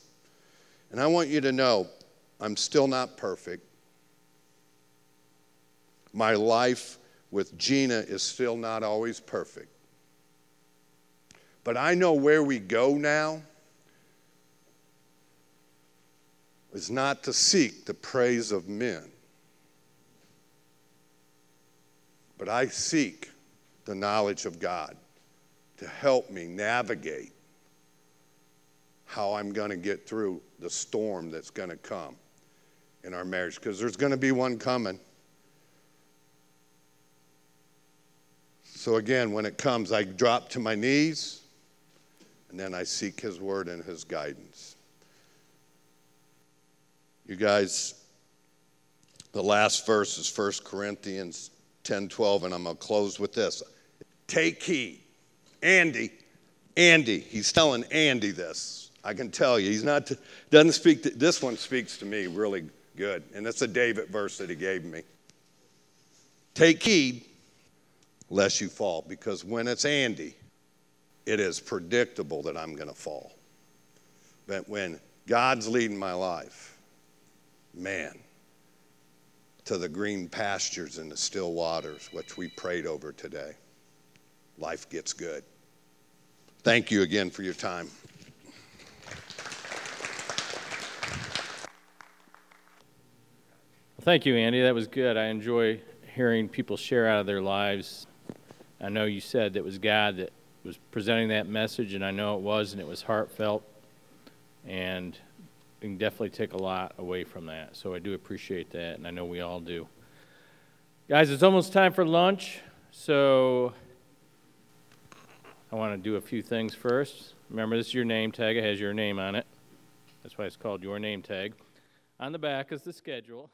And I want you to know I'm still not perfect. My life with Gina is still not always perfect. But I know where we go now is not to seek the praise of men, but I seek the knowledge of God to help me navigate how I'm going to get through the storm that's going to come in our marriage, because there's going to be one coming. So, again, when it comes, I drop to my knees and then I seek His word and His guidance. You guys, the last verse is 1 Corinthians 10 12, and I'm going to close with this. Take heed. Andy, Andy, he's telling Andy this. I can tell you, he's not, doesn't speak, to, this one speaks to me really good. And it's a David verse that he gave me. Take heed lest you fall, because when it's Andy, it is predictable that I'm going to fall. But when God's leading my life, man, to the green pastures and the still waters, which we prayed over today, life gets good. Thank you again for your time. Well, Thank you, Andy. That was good. I enjoy hearing people share out of their lives. I know you said that was God that was presenting that message, and I know it was, and it was heartfelt. And can definitely take a lot away from that. So I do appreciate that, and I know we all do. Guys, it's almost time for lunch, so I want to do a few things first. Remember, this is your name tag, it has your name on it. That's why it's called your name tag. On the back is the schedule.